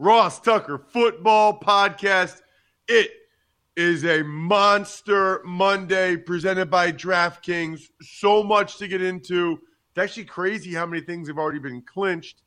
Ross Tucker Football Podcast. It is a monster Monday presented by DraftKings. So much to get into. It's actually crazy how many things have already been clinched.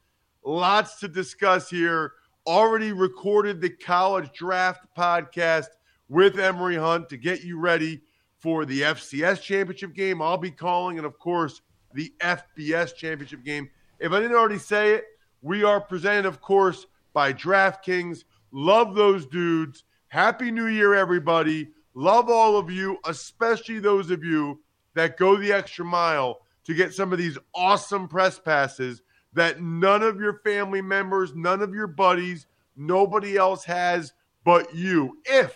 Lots to discuss here. Already recorded the college draft podcast with Emory Hunt to get you ready for the FCS championship game. I'll be calling, and of course, the FBS championship game. If I didn't already say it, we are presented, of course, by DraftKings. Love those dudes. Happy New Year, everybody. Love all of you, especially those of you that go the extra mile to get some of these awesome press passes that none of your family members, none of your buddies, nobody else has but you. If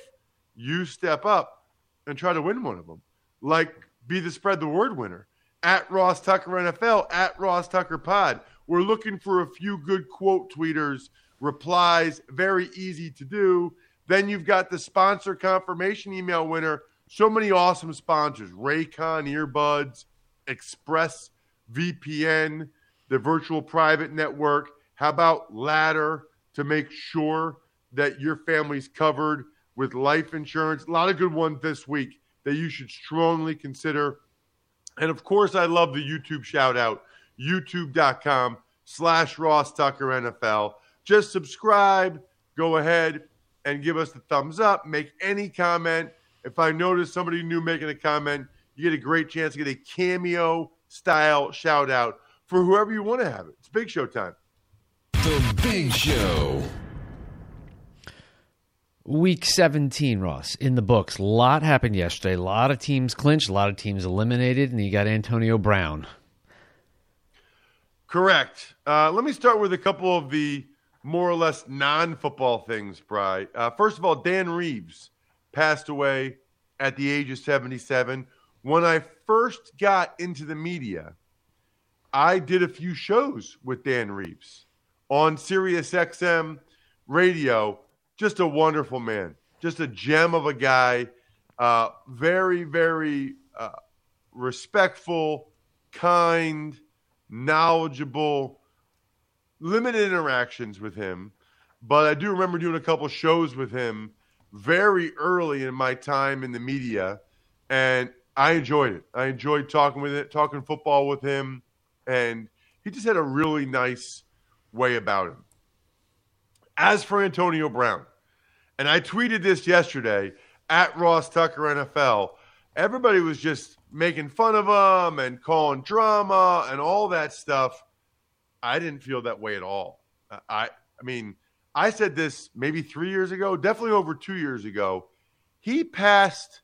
you step up and try to win one of them, like be the spread the word winner at Ross Tucker NFL, at Ross Tucker Pod. We're looking for a few good quote tweeters replies, very easy to do. Then you've got the sponsor confirmation email winner. So many awesome sponsors Raycon earbuds, Express VPN, the virtual private network. How about Ladder to make sure that your family's covered with life insurance? A lot of good ones this week that you should strongly consider. And of course, I love the YouTube shout out, youtube.com slash Ross Tucker NFL. Just subscribe, go ahead and give us the thumbs up, make any comment. If I notice somebody new making a comment, you get a great chance to get a cameo style shout out for whoever you want to have it. It's big show time. The Big Show. Week 17, Ross, in the books. A lot happened yesterday. A lot of teams clinched, a lot of teams eliminated, and you got Antonio Brown. Correct. Uh, let me start with a couple of the more or less non football things, Bry. Uh, first of all, Dan Reeves passed away at the age of 77. When I first got into the media, I did a few shows with Dan Reeves on Sirius XM radio. Just a wonderful man, just a gem of a guy. Uh, very, very uh, respectful, kind, knowledgeable limited interactions with him, but I do remember doing a couple shows with him very early in my time in the media, and I enjoyed it. I enjoyed talking with it, talking football with him, and he just had a really nice way about him. As for Antonio Brown, and I tweeted this yesterday at Ross Tucker NFL, everybody was just making fun of him and calling drama and all that stuff. I didn't feel that way at all. Uh, I I mean, I said this maybe three years ago, definitely over two years ago. He passed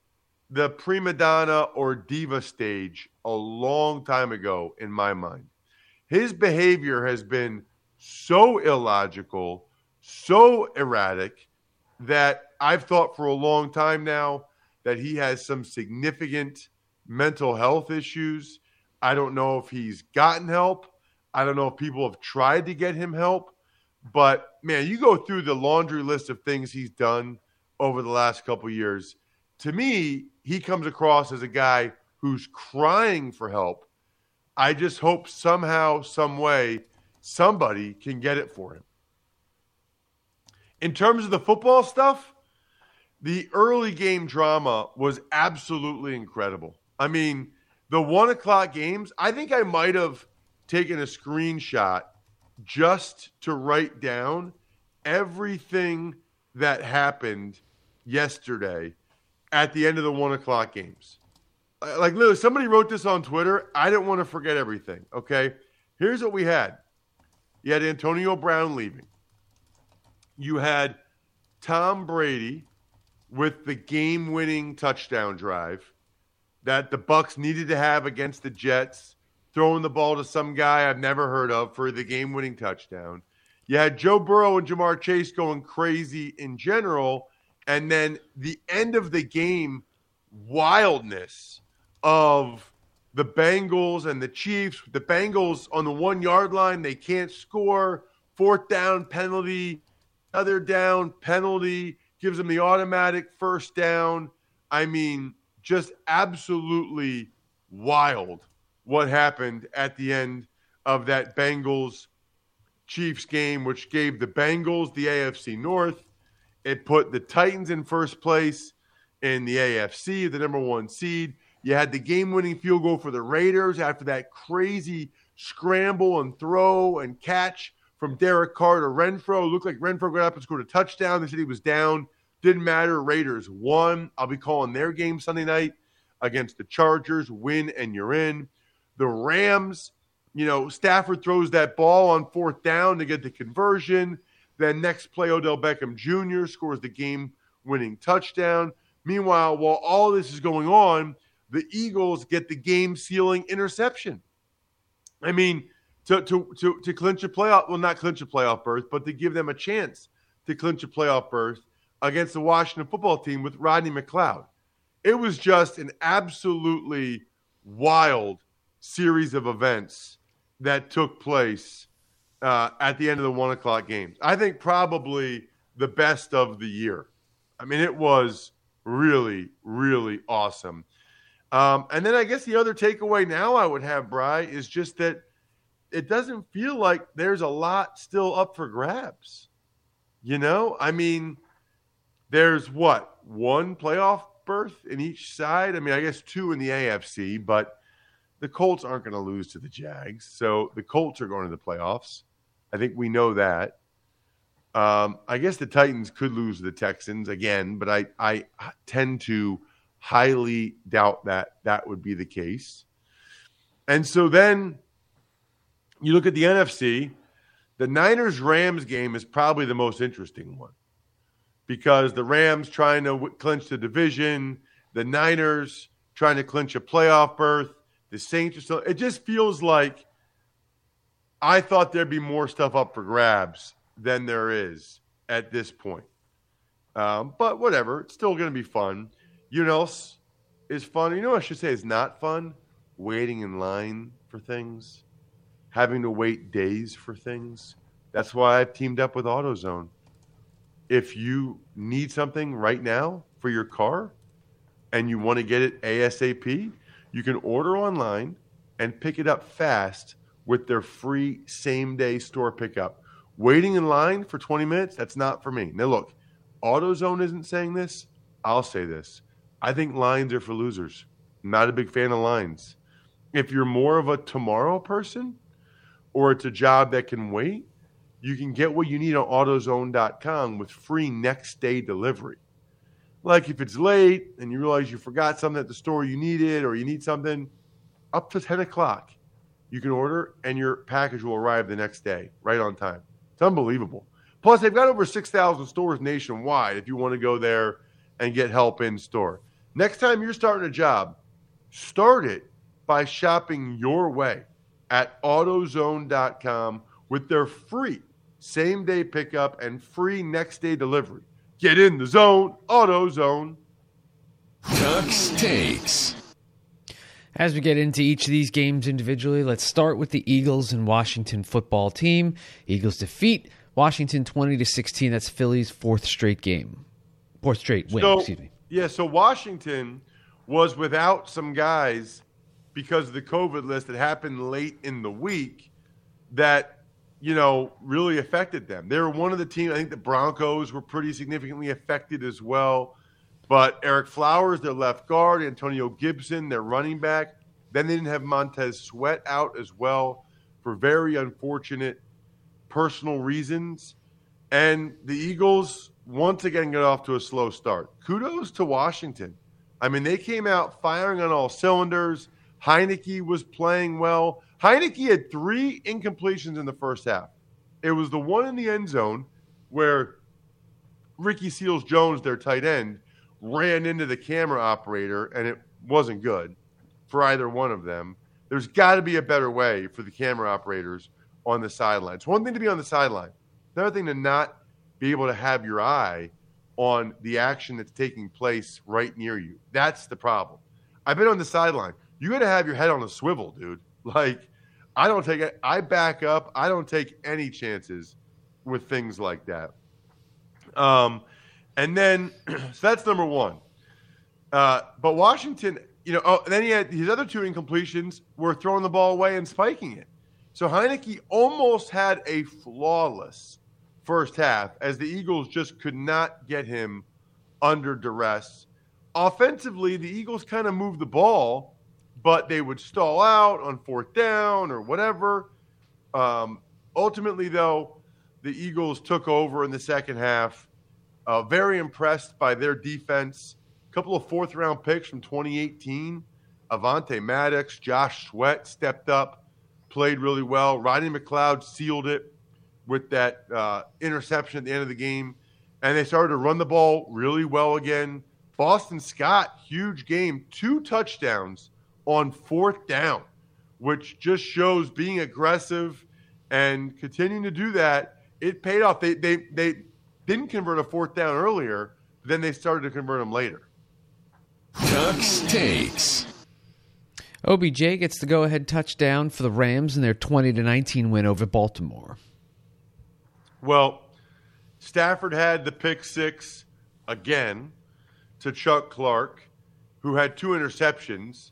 the prima donna or diva stage a long time ago in my mind. His behavior has been so illogical, so erratic that I've thought for a long time now that he has some significant mental health issues. I don't know if he's gotten help. I don't know if people have tried to get him help, but man, you go through the laundry list of things he's done over the last couple years. To me, he comes across as a guy who's crying for help. I just hope somehow, some way, somebody can get it for him. In terms of the football stuff, the early game drama was absolutely incredible. I mean, the one o'clock games, I think I might have taken a screenshot just to write down everything that happened yesterday at the end of the one o'clock games. Uh, like, literally, somebody wrote this on Twitter. I didn't want to forget everything. Okay. Here's what we had you had Antonio Brown leaving, you had Tom Brady with the game winning touchdown drive that the Bucs needed to have against the Jets, throwing the ball to some guy I've never heard of for the game winning touchdown. You had Joe Burrow and Ja'Marr Chase going crazy in general, and then the end of the game wildness of the Bengals and the Chiefs. The Bengals on the one yard line, they can't score. Fourth down penalty, other down penalty gives them the automatic first down. I mean, just absolutely wild what happened at the end of that Bengals Chiefs game, which gave the Bengals the AFC North. It put the Titans in first place in the AFC, the number one seed. You had the game winning field goal for the Raiders after that crazy scramble and throw and catch from Derek Carr to Renfrow. It looked like Renfrow got up and scored a touchdown. They said he was down. Didn't matter. Raiders won. I'll be calling their game Sunday night against the Chargers. Win and you're in. The Rams, you know, Stafford throws that ball on fourth down to get the conversion. Then next play, Odell Beckham Jr. scores the game winning touchdown. Meanwhile, while all this is going on, the Eagles get the game sealing interception. I mean, to, to, to, to clinch a playoff, well, not clinch a playoff berth, but to give them a chance to clinch a playoff berth against the Washington football team with Rodney McLeod. It was just an absolutely wild series of events that took place uh, at the end of the one o'clock games. I think probably the best of the year. I mean, it was really, really awesome. Um, and then I guess the other takeaway now I would have, Bry, is just that it doesn't feel like there's a lot still up for grabs. You know, I mean, there's what one playoff berth in each side. I mean, I guess two in the AFC, but the Colts aren't going to lose to the Jags, so the Colts are going to the playoffs. I think we know that. Um, I guess the Titans could lose to the Texans again, but I I tend to highly doubt that that would be the case. And so then you look at the NFC, the Niners Rams game is probably the most interesting one because the Rams trying to w- clinch the division, the Niners trying to clinch a playoff berth, the Saints are still. It just feels like I thought there'd be more stuff up for grabs than there is at this point. Um, but whatever, it's still going to be fun. You know, is fun. You know, I should say is not fun. Waiting in line for things, having to wait days for things. That's why I've teamed up with AutoZone. If you need something right now for your car and you want to get it ASAP, you can order online and pick it up fast with their free same day store pickup. Waiting in line for 20 minutes, that's not for me. Now, look, AutoZone isn't saying this. I'll say this. I think lines are for losers. not a big fan of lines. If you're more of a tomorrow person or it's a job that can wait, you can get what you need on AutoZone.com with free next day delivery. Like if it's late and you realize you forgot something at the store you needed or you need something, up to 10 o'clock, you can order and your package will arrive the next day, right on time. It's unbelievable. Plus, they've got over 6,000 stores nationwide if you want to go there and get help in store. Next time you're starting a job, start it by shopping your way at AutoZone.com with their free same day pickup and free next day delivery. Get in the zone, AutoZone. Tuck's takes. As we get into each of these games individually, let's start with the Eagles and Washington football team. Eagles defeat Washington 20 to 16. That's Philly's fourth straight game. Fourth straight win, So- excuse me. Yeah, so Washington was without some guys because of the COVID list that happened late in the week that, you know, really affected them. They were one of the teams, I think the Broncos were pretty significantly affected as well. But Ereck Flowers, their left guard, Antonio Gibson, their running back. Then they didn't have Montez Sweat out as well for very unfortunate personal reasons. And the Eagles once again got off to a slow start. Kudos to Washington. I mean, they came out firing on all cylinders. Heinicke was playing well. Heinicke had three incompletions in the first half. It was the one in the end zone where Ricky Seals Jones, their tight end, ran into the camera operator, and it wasn't good for either one of them. There's got to be a better way for the camera operators on the sideline. It's one thing to be on the sideline, another thing to not be able to have your eye on the action that's taking place right near you. That's the problem. I've been on the sideline. You got to have your head on a swivel, dude. Like, I don't take it. I back up. I don't take any chances with things like that. Um, and then, so that's number one. Uh, but Washington, you know, oh, then he had his other two incompletions were throwing the ball away and spiking it. So Heinicke almost had a flawless first half as the Eagles just could not get him under duress. Offensively, the Eagles kind of moved the ball, but they would stall out on fourth down or whatever. Um, ultimately, though, the Eagles took over in the second half uh, very impressed by their defense. A couple of fourth round picks from 2018. Avonte Maddox, Josh Sweat stepped up, played really well. Rodney McLeod sealed it with that uh, interception at the end of the game. And they started to run the ball really well again. Boston Scott, huge game, two touchdowns on fourth down, which just shows being aggressive and continuing to do that. It paid off. They they they didn't convert a fourth down earlier, then they started to convert them later. Tuck's takes. OBJ gets the go ahead touchdown for the Rams in their 20 to 19 win over Baltimore. Well, Stafford had the pick six again to Chuck Clark, who had two interceptions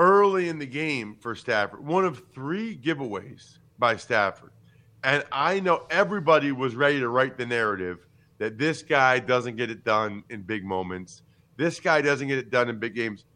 early in the game for Stafford. One of three giveaways by Stafford. And I know everybody was ready to write the narrative that this guy doesn't get it done in big moments. This guy doesn't get it done in big games.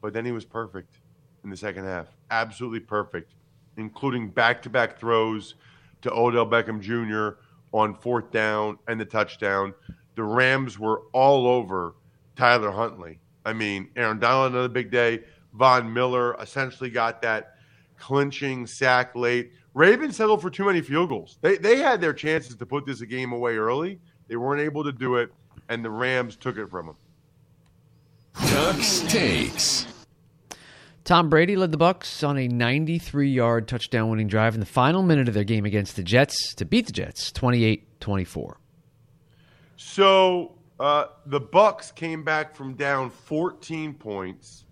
But then he was perfect in the second half. Absolutely perfect, including back to back throws to Odell Beckham Jr. on fourth down and the touchdown. The Rams were all over Tyler Huntley. I mean, Aaron Donald, another big day. Von Miller essentially got that clinching sack late. Ravens settled for too many field goals. They, they had their chances to put this game away early they weren't able to do it, and the Rams took it from them. Tuck's takes. Tom Brady led the Bucs on a 93-yard touchdown-winning drive in the final minute of their game against the Jets to beat the Jets 28-24. So uh, the Bucs came back from down 14 points.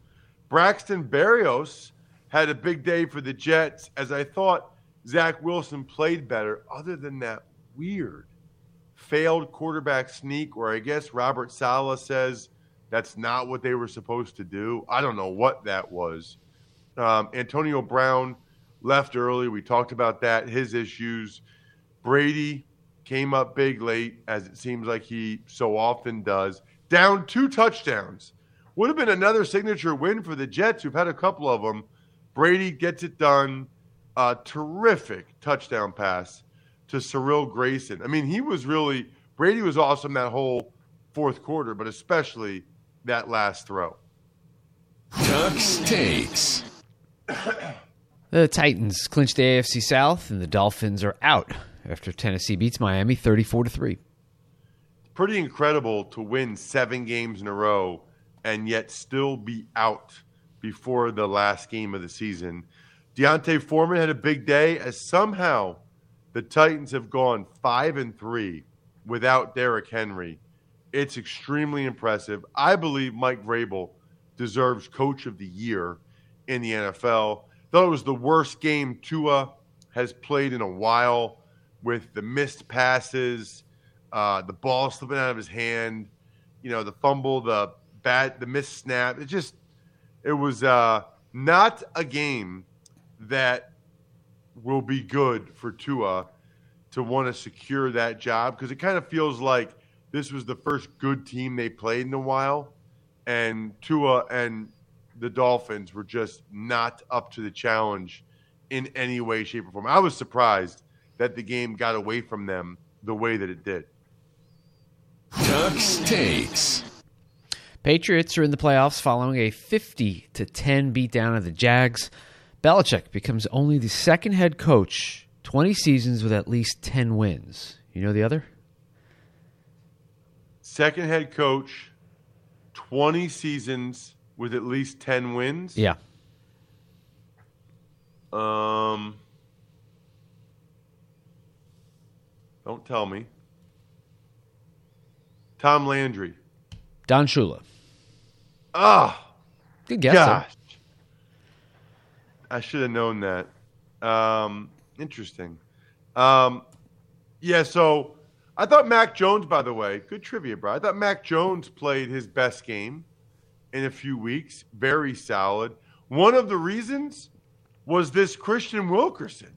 Braxton Berrios had a big day for the Jets, as I thought Zach Wilson played better. Other than that, weird failed quarterback sneak, where I guess Robert Saleh says that's not what they were supposed to do. I don't know what that was. Um, Antonio Brown left early. We talked about that, his issues. Brady came up big late, as it seems like he so often does. Down two touchdowns. Would have been another signature win for the Jets, who've had a couple of them. Brady gets it done. A terrific touchdown pass to Cyril Grayson. I mean, he was really Brady was awesome that whole fourth quarter, but especially that last throw. Tuck's takes. The Titans clinched the AFC South, and the Dolphins are out after Tennessee beats Miami 34 to 3. Pretty incredible to win seven games in a row and yet still be out before the last game of the season. D'Onta Foreman had a big day as somehow the Titans have gone five and three without Derrick Henry. It's extremely impressive. I believe Mike Vrabel deserves Coach of the Year in the NFL. Though it was the worst game Tua has played in a while, with the missed passes, uh, the ball slipping out of his hand, you know, the fumble, the bad, the missed snap. It just It was uh, not a game that will be good for Tua to want to secure that job because it kind of feels like this was the first good team they played in a while, and Tua and the Dolphins were just not up to the challenge in any way, shape, or form. I was surprised that the game got away from them the way that it did. Tuck's takes. Patriots are in the playoffs following a 50 to 10 beatdown of the Jags. Belichick becomes only the second head coach 20 seasons with at least 10 wins. You know the other? Second head coach, 20 seasons with at least 10 wins. Yeah. Um, don't tell me. Tom Landry. Don Shula. Ah, Good guess. though. gosh. I should have known that. Um, interesting. Um, yeah, so I thought Mac Jones, by the way, good trivia, bro. I thought Mac Jones played his best game in a few weeks. Very solid. One of the reasons was this Kristian Wilkerson,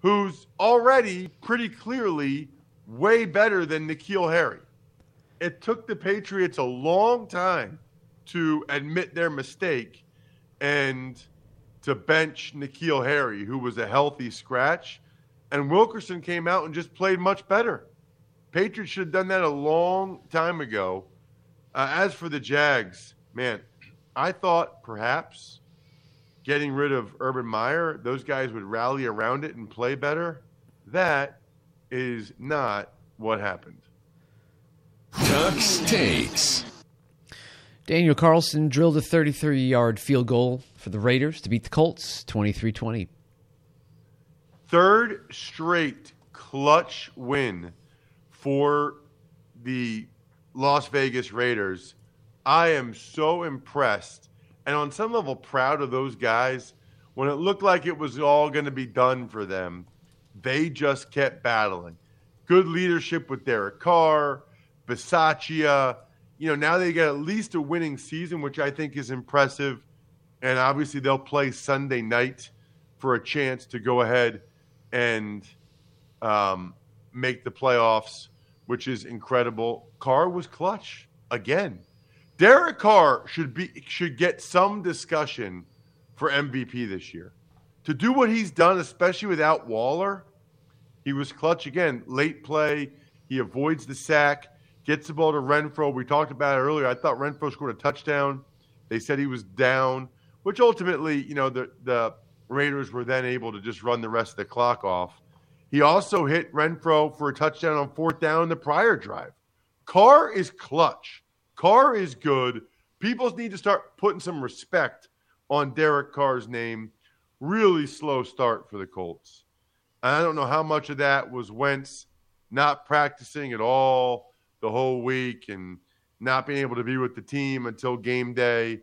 who's already pretty clearly way better than N'Keal Harry. It took the Patriots a long time to admit their mistake and to bench N'Keal Harry, who was a healthy scratch. And Wilkerson came out and just played much better. Patriots should have done that a long time ago. Uh, as for the Jags, man, I thought perhaps getting rid of Urban Meyer, those guys would rally around it and play better. That is not what happened. Tuck's takes. Daniel Carlson drilled a 33 yard field goal for the Raiders to beat the Colts 23 20. Third straight clutch win for the Las Vegas Raiders. I am so impressed and on some level proud of those guys. When it looked like it was all going to be done for them, they just kept battling. Good leadership with Derek Carr, Bisaccia. You know, now they get at least a winning season, which I think is impressive. And obviously, they'll play Sunday night for a chance to go ahead and um, make the playoffs, which is incredible. Carr was clutch again. Derek Carr should be should get some discussion for MVP this year. To do what he's done, especially without Waller, he was clutch again. Late play, he avoids the sack, gets the ball to Renfrow. We talked about it earlier. I thought Renfrow scored a touchdown. They said he was down, which ultimately, you know, the the Raiders were then able to just run the rest of the clock off. He also hit Renfrow for a touchdown on fourth down in the prior drive. Carr is clutch. Carr is good. People need to start putting some respect on Derek Carr's name. Really slow start for the Colts. I don't know how much of that was Wentz not practicing at all the whole week and not being able to be with the team until game day.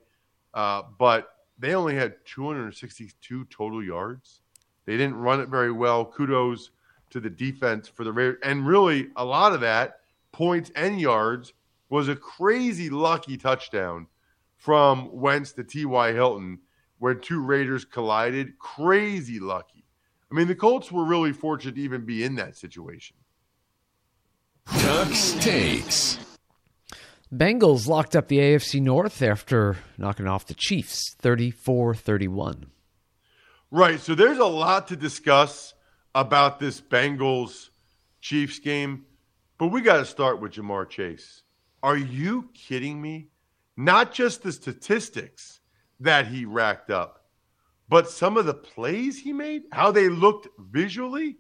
Uh, but they only had 262 total yards. They didn't run it very well. Kudos to the defense for the Raiders. And really, a lot of that points and yards was a crazy lucky touchdown from Wentz to T.Y. Hilton where two Raiders collided. Crazy lucky. I mean, the Colts were really fortunate to even be in that situation. Tuck's takes. Bengals locked up the AFC North after knocking off the Chiefs 34 31. Right. So there's a lot to discuss about this Bengals Chiefs game, but we got to start with Ja'Marr Chase. Are you kidding me? Not just the statistics that he racked up, but some of the plays he made, how they looked visually,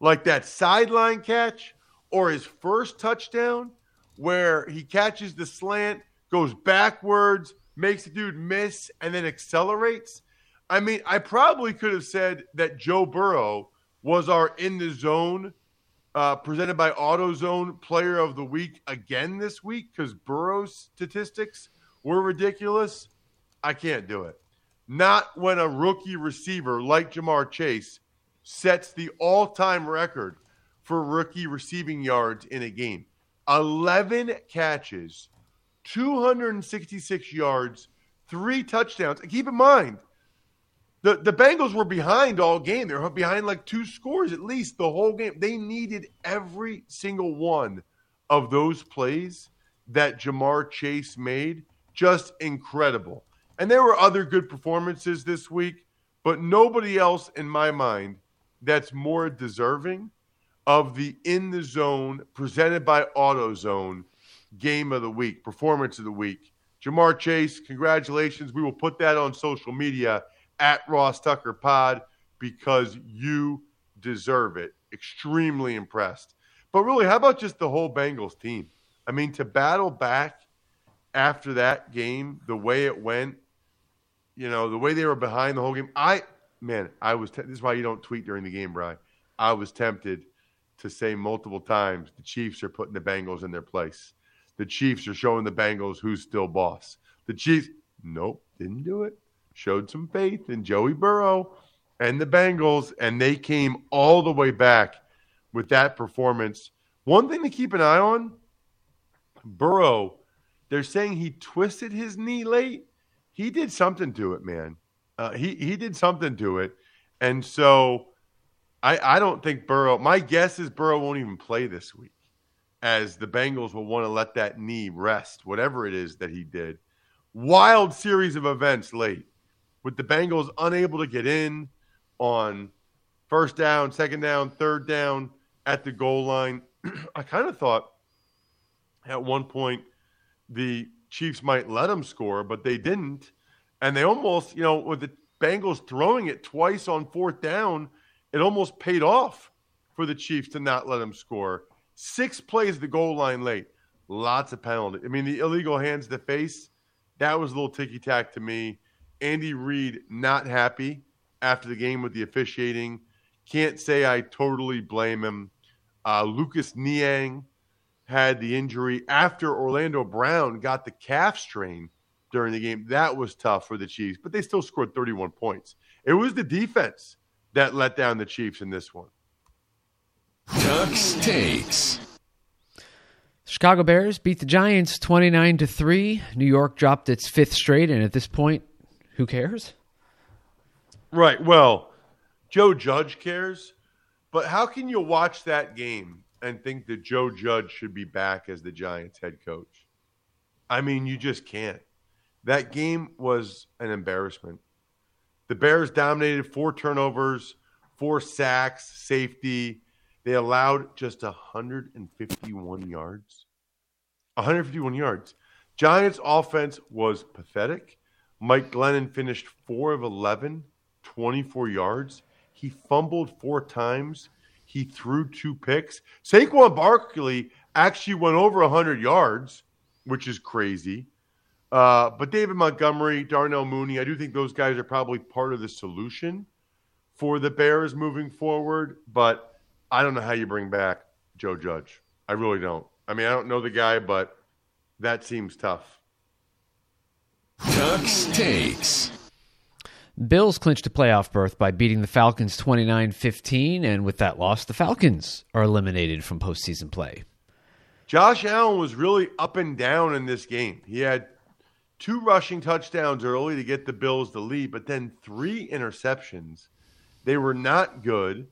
like that sideline catch or his first touchdown where he catches the slant, goes backwards, makes the dude miss, and then accelerates. I mean, I probably could have said that Joe Burrow was our in the zone uh, presented by AutoZone Player of the Week again this week because Burrow's statistics were ridiculous. I can't do it. Not when a rookie receiver like Ja'Marr Chase sets the all time record for rookie receiving yards in a game 11 catches, 266 yards, three touchdowns. And keep in mind, the, the Bengals were behind all game. They were behind like two scores at least the whole game. They needed every single one of those plays that Ja'Marr Chase made. Just incredible. And there were other good performances this week, but nobody else in my mind that's more deserving of the in the zone presented by AutoZone game of the week, performance of the week. Ja'Marr Chase, congratulations. We will put that on social media at Ross Tucker Pod because you deserve it. Extremely impressed. But really, how about just the whole Bengals team? I mean, to battle back after that game, the way it went, you know, the way they were behind the whole game. I, man, I was, te- this is why you don't tweet during the game, Brian. I was tempted to say multiple times the Chiefs are putting the Bengals in their place. The Chiefs are showing the Bengals who's still boss. The Chiefs, nope, didn't do it. Showed some faith in Joey Burrow and the Bengals, and they came all the way back with that performance. One thing to keep an eye on Burrow, they're saying he twisted his knee late. He did something to it, man. Uh, he, he did something to it. And so I, I don't think Burrow, my guess is Burrow won't even play this week as the Bengals will want to let that knee rest, whatever it is that he did. Wild series of events late with the Bengals unable to get in on first down, second down, third down at the goal line. I kind of thought at one point the Chiefs might let them score, but they didn't. And they almost, you know, with the Bengals throwing it twice on fourth down, it almost paid off for the Chiefs to not let them score. Six plays the goal line late. Lots of penalty. I mean, the illegal hands to face, that was a little ticky tack to me. Andy Reid not happy after the game with the officiating. Can't say I totally blame him. Uh, Lucas Niang had the injury after Orlando Brown got the calf strain during the game. That was tough for the Chiefs, but they still scored 31 points. It was the defense that let down the Chiefs in this one. Tuck's takes. Chicago Bears beat the Giants 29 to 3. New York dropped its fifth straight and at this point, who cares? Right. Well, Joe Judge cares, but how can you watch that game and think that Joe Judge should be back as the Giants head coach? I mean, you just can't. That game was an embarrassment. The Bears dominated four turnovers, four sacks, safety. They allowed just 151 yards. 151 yards. Giants offense was pathetic. Mike Glennon finished 4 of 11, 24 yards. He fumbled four times. He threw two picks. Saquon Barkley actually went over 100 yards, which is crazy. Uh, but David Montgomery, Darnell Mooney, I do think those guys are probably part of the solution for the Bears moving forward. But I don't know how you bring back Joe Judge. I really don't. I mean, I don't know the guy, but that seems tough. Tuck's takes. Bills clinched a playoff berth by beating the Falcons 29 15, and with that loss, the Falcons are eliminated from postseason play. Josh Allen was really up and down in this game. He had two rushing touchdowns early to get the Bills the lead, but then three interceptions. They were not good.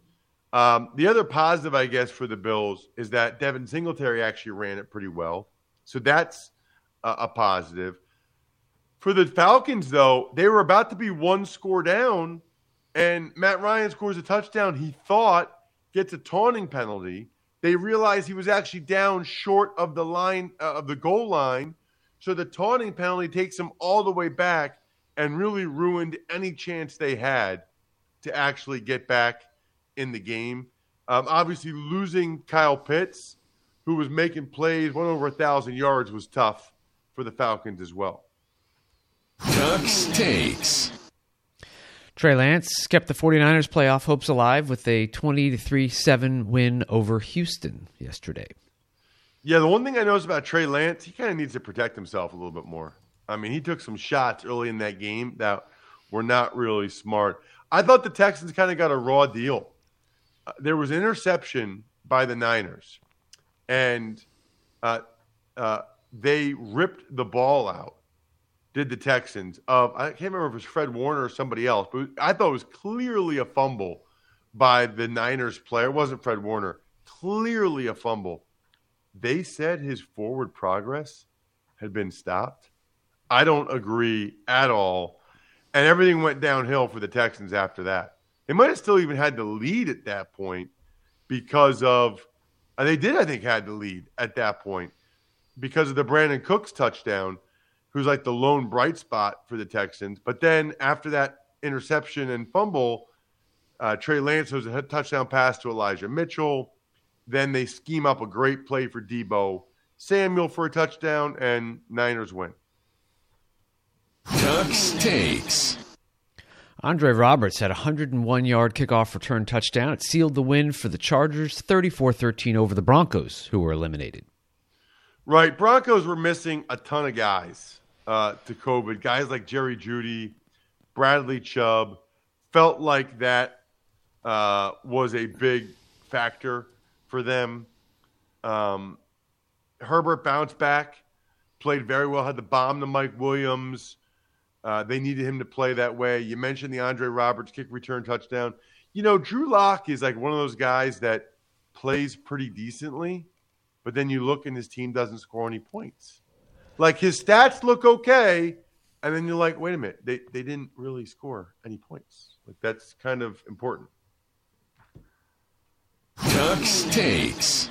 Um, the other positive, I guess, for the Bills is that Devin Singletary actually ran it pretty well. So that's a, a positive. For the Falcons, though, they were about to be one score down, and Matt Ryan scores a touchdown. He thought gets a taunting penalty. They realized he was actually down short of the line uh, of the goal line, so the taunting penalty takes them all the way back and really ruined any chance they had to actually get back in the game. Um, obviously, losing Kyle Pitts, who was making plays, went over a thousand yards, was tough for the Falcons as well. Tuck's takes. Trey Lance kept the 49ers playoff hopes alive with a 20 to 3 7 win over Houston yesterday. Yeah, the one thing I noticed about Trey Lance, he kind of needs to protect himself a little bit more. I mean, he took some shots early in that game that were not really smart. I thought the Texans kind of got a raw deal. Uh, there was an interception by the Niners, and uh, uh, they ripped the ball out did the Texans of I can't remember if it was Fred Warner or somebody else, but I thought it was clearly a fumble by the Niners player. It wasn't Fred Warner. Clearly a fumble. They said his forward progress had been stopped. I don't agree at all. And everything went downhill for the Texans after that. They might have still even had the lead at that point because of uh, they did, I think, had the lead at that point because of the Brandin Cooks touchdown, who's like the lone bright spot for the Texans. But then after that interception and fumble, uh, Trey Lance was a touchdown pass to Elijah Mitchell. Then they scheme up a great play for Deebo, Samuel for a touchdown, and Niners win. Tuck's takes. Andre Roberts had a 101 yard kickoff return touchdown. It sealed the win for the Chargers 34 13 over the Broncos, who were eliminated. Right. Broncos were missing a ton of guys uh, to COVID. Guys like Jerry Jeudy, Bradley Chubb. Felt like that uh, was a big factor for them. Um, Herbert bounced back, played very well, had the bomb to Mike Williams. Uh, they needed him to play that way. You mentioned the Andre Roberts kick return touchdown. You know, Drew Lock is like one of those guys that plays pretty decently, but then you look and his team doesn't score any points. Like his stats look okay, and then you're like, wait a minute, they, they didn't really score any points. Like that's kind of important. Tuck's takes.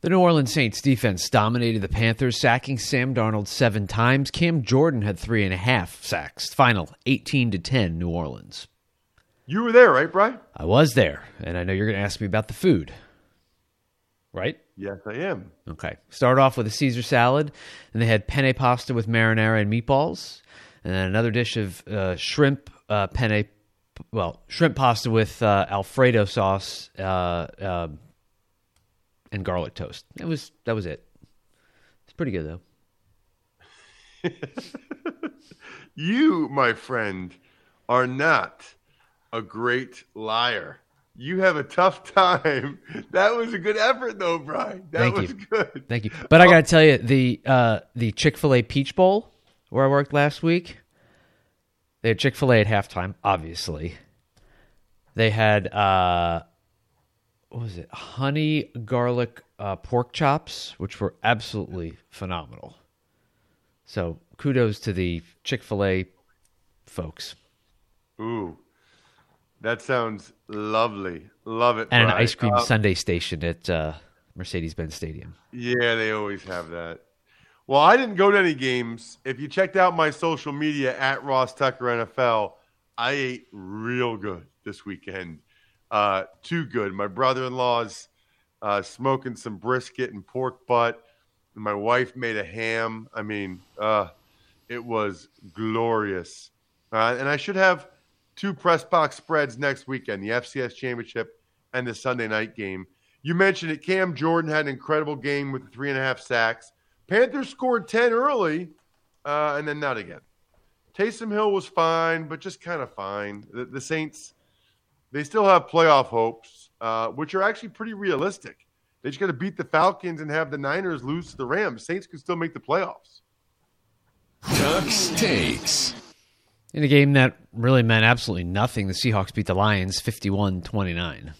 The New Orleans Saints defense dominated the Panthers, sacking Sam Darnold seven times. Cam Jordan had three and a half sacks. Final 18 to 10, New Orleans. You were there, right, Brian? I was there, and I know you're going to ask me about the food. Right? Yes, I am. Okay. Start off with a Caesar salad, and they had penne pasta with marinara and meatballs, and then another dish of uh, shrimp uh, penne, well, shrimp pasta with uh, Alfredo sauce uh, uh, and garlic toast. That was that was it. It's pretty good though. You, my friend, are not a great liar. You have a tough time. That was a good effort, though, Brian. That Thank was you. good. Thank you. But I got to tell you, the uh, the Chick Fil A Peach Bowl where I worked last week, they had Chick Fil A at halftime. Obviously, they had uh, what was it? Honey garlic uh, pork chops, which were absolutely phenomenal. So kudos to the Chick Fil A folks Ooh, that sounds lovely. Love it. and an ice cream Uh, sundae station at uh, Mercedes Benz Stadium. Yeah, they always have that. Well, I didn't go to any games. If you checked out my social media at Ross Tucker NFL, I ate real good this weekend. Uh, too good. My brother-in-law's uh, smoking some brisket and pork butt. And my wife made a ham. I mean, uh, it was glorious. Uh, and I should have two press box spreads next weekend: the FCS championship and the Sunday night game. You mentioned it. Cam Jordan had an incredible game with three and a half sacks. Panthers scored 10 early uh, and then not again. Taysom Hill was fine, but just kind of fine. The, the Saints, they still have playoff hopes, uh, which are actually pretty realistic. They just got to beat the Falcons and have the Niners lose to the Rams. Saints can still make the playoffs. Tuck's takes. In a game that really meant absolutely nothing, the Seahawks beat the Lions 51 29.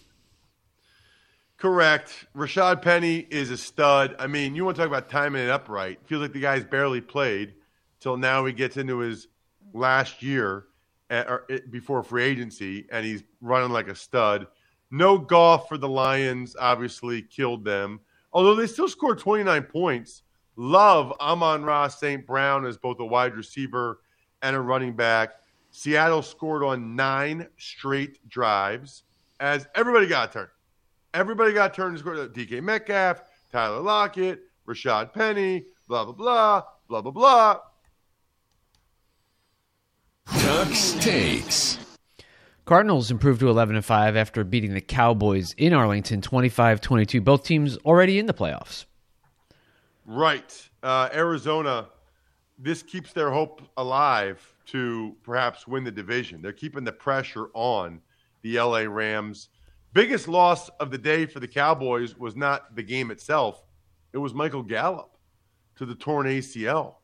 Correct. Rashaad Penny is a stud. I mean, you want to talk about timing it up right. Feels like the guy's barely played till now he gets into his last year at, or, it- before free agency, and he's running like a stud. No Goff for the Lions, obviously killed them. Although they still scored 29 points. Love Amon-Ra St. Brown as both a wide receiver and a running back. Seattle scored on nine straight drives as everybody got a turn. Everybody got turned to score. DK Metcalf, Tyler Lockett, Rashaad Penny, blah, blah, blah, blah, blah, blah. Tuck's takes. Cardinals improved to 11 and 5 after beating the Cowboys in Arlington 25 22. Both teams already in the playoffs. Right. Uh, Arizona, this keeps their hope alive to perhaps win the division. They're keeping the pressure on the LA Rams. Biggest loss of the day for the Cowboys was not the game itself, it was Michael Gallup to the torn ACL.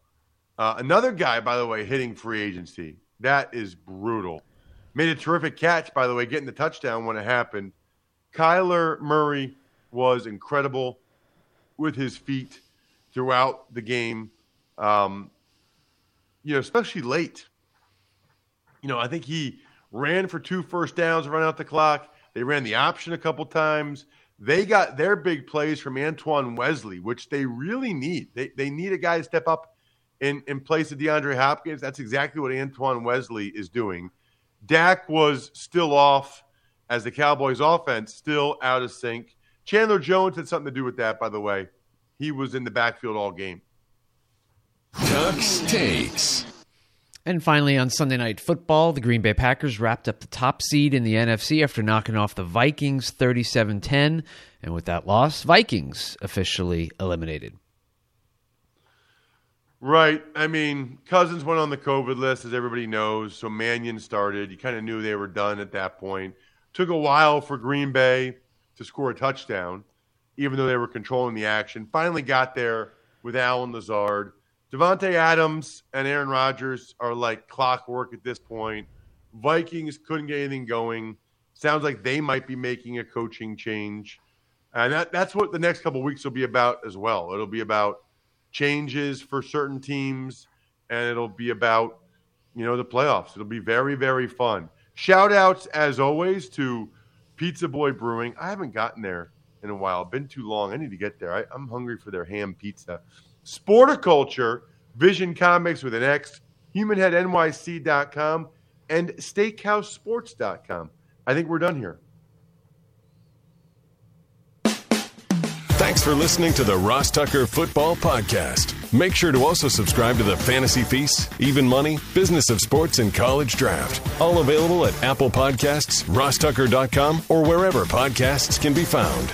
Uh, another guy, by the way, hitting free agency. That is brutal. Made a terrific catch, by the way, getting the touchdown when it happened. Kyler Murray was incredible with his feet throughout the game. Um, you know, especially late. You know, I think he ran for two first downs, run out the clock. They ran the option a couple times. They got their big plays from Antoine Wesley, which they really need. They, they need a guy to step up in, in place of DeAndre Hopkins. That's exactly what Antoine Wesley is doing. Dak was still off as the Cowboys offense still out of sync. Chandler Jones had something to do with that, by the way. He was in the backfield all game. Tuck's takes. And finally, on Sunday Night Football, the Green Bay Packers wrapped up the top seed in the NFC after knocking off the Vikings 37 10. And with that loss, Vikings officially eliminated. Right. I mean, Cousins went on the COVID list, as everybody knows. So Mannion started. You kind of knew they were done at that point. Took a while for Green Bay to score a touchdown, even though they were controlling the action. Finally got there with Allen Lazard. Davante Adams and Aaron Rodgers are like clockwork at this point. Vikings couldn't get anything going. Sounds like they might be making a coaching change. And that, that's what the next couple weeks will be about as well. It'll be about changes for certain teams, and it'll be about, you know, the playoffs. It'll be very, very fun. Shout outs, as always, to Pizza Boy Brewing. I haven't gotten there in a while. Been too long. I need to get there. I, I'm hungry for their ham pizza. Sporticulture, Vision Comics with an X, HumanHeadNYC.com, and SteakhouseSports.com. I think we're done here. Thanks for listening to the Ross Tucker Football Podcast. Make sure to also subscribe to the Fantasy Feast, Even Money, Business of Sports, and College Draft. All available at Apple Podcasts, rosstucker.com, or wherever podcasts can be found.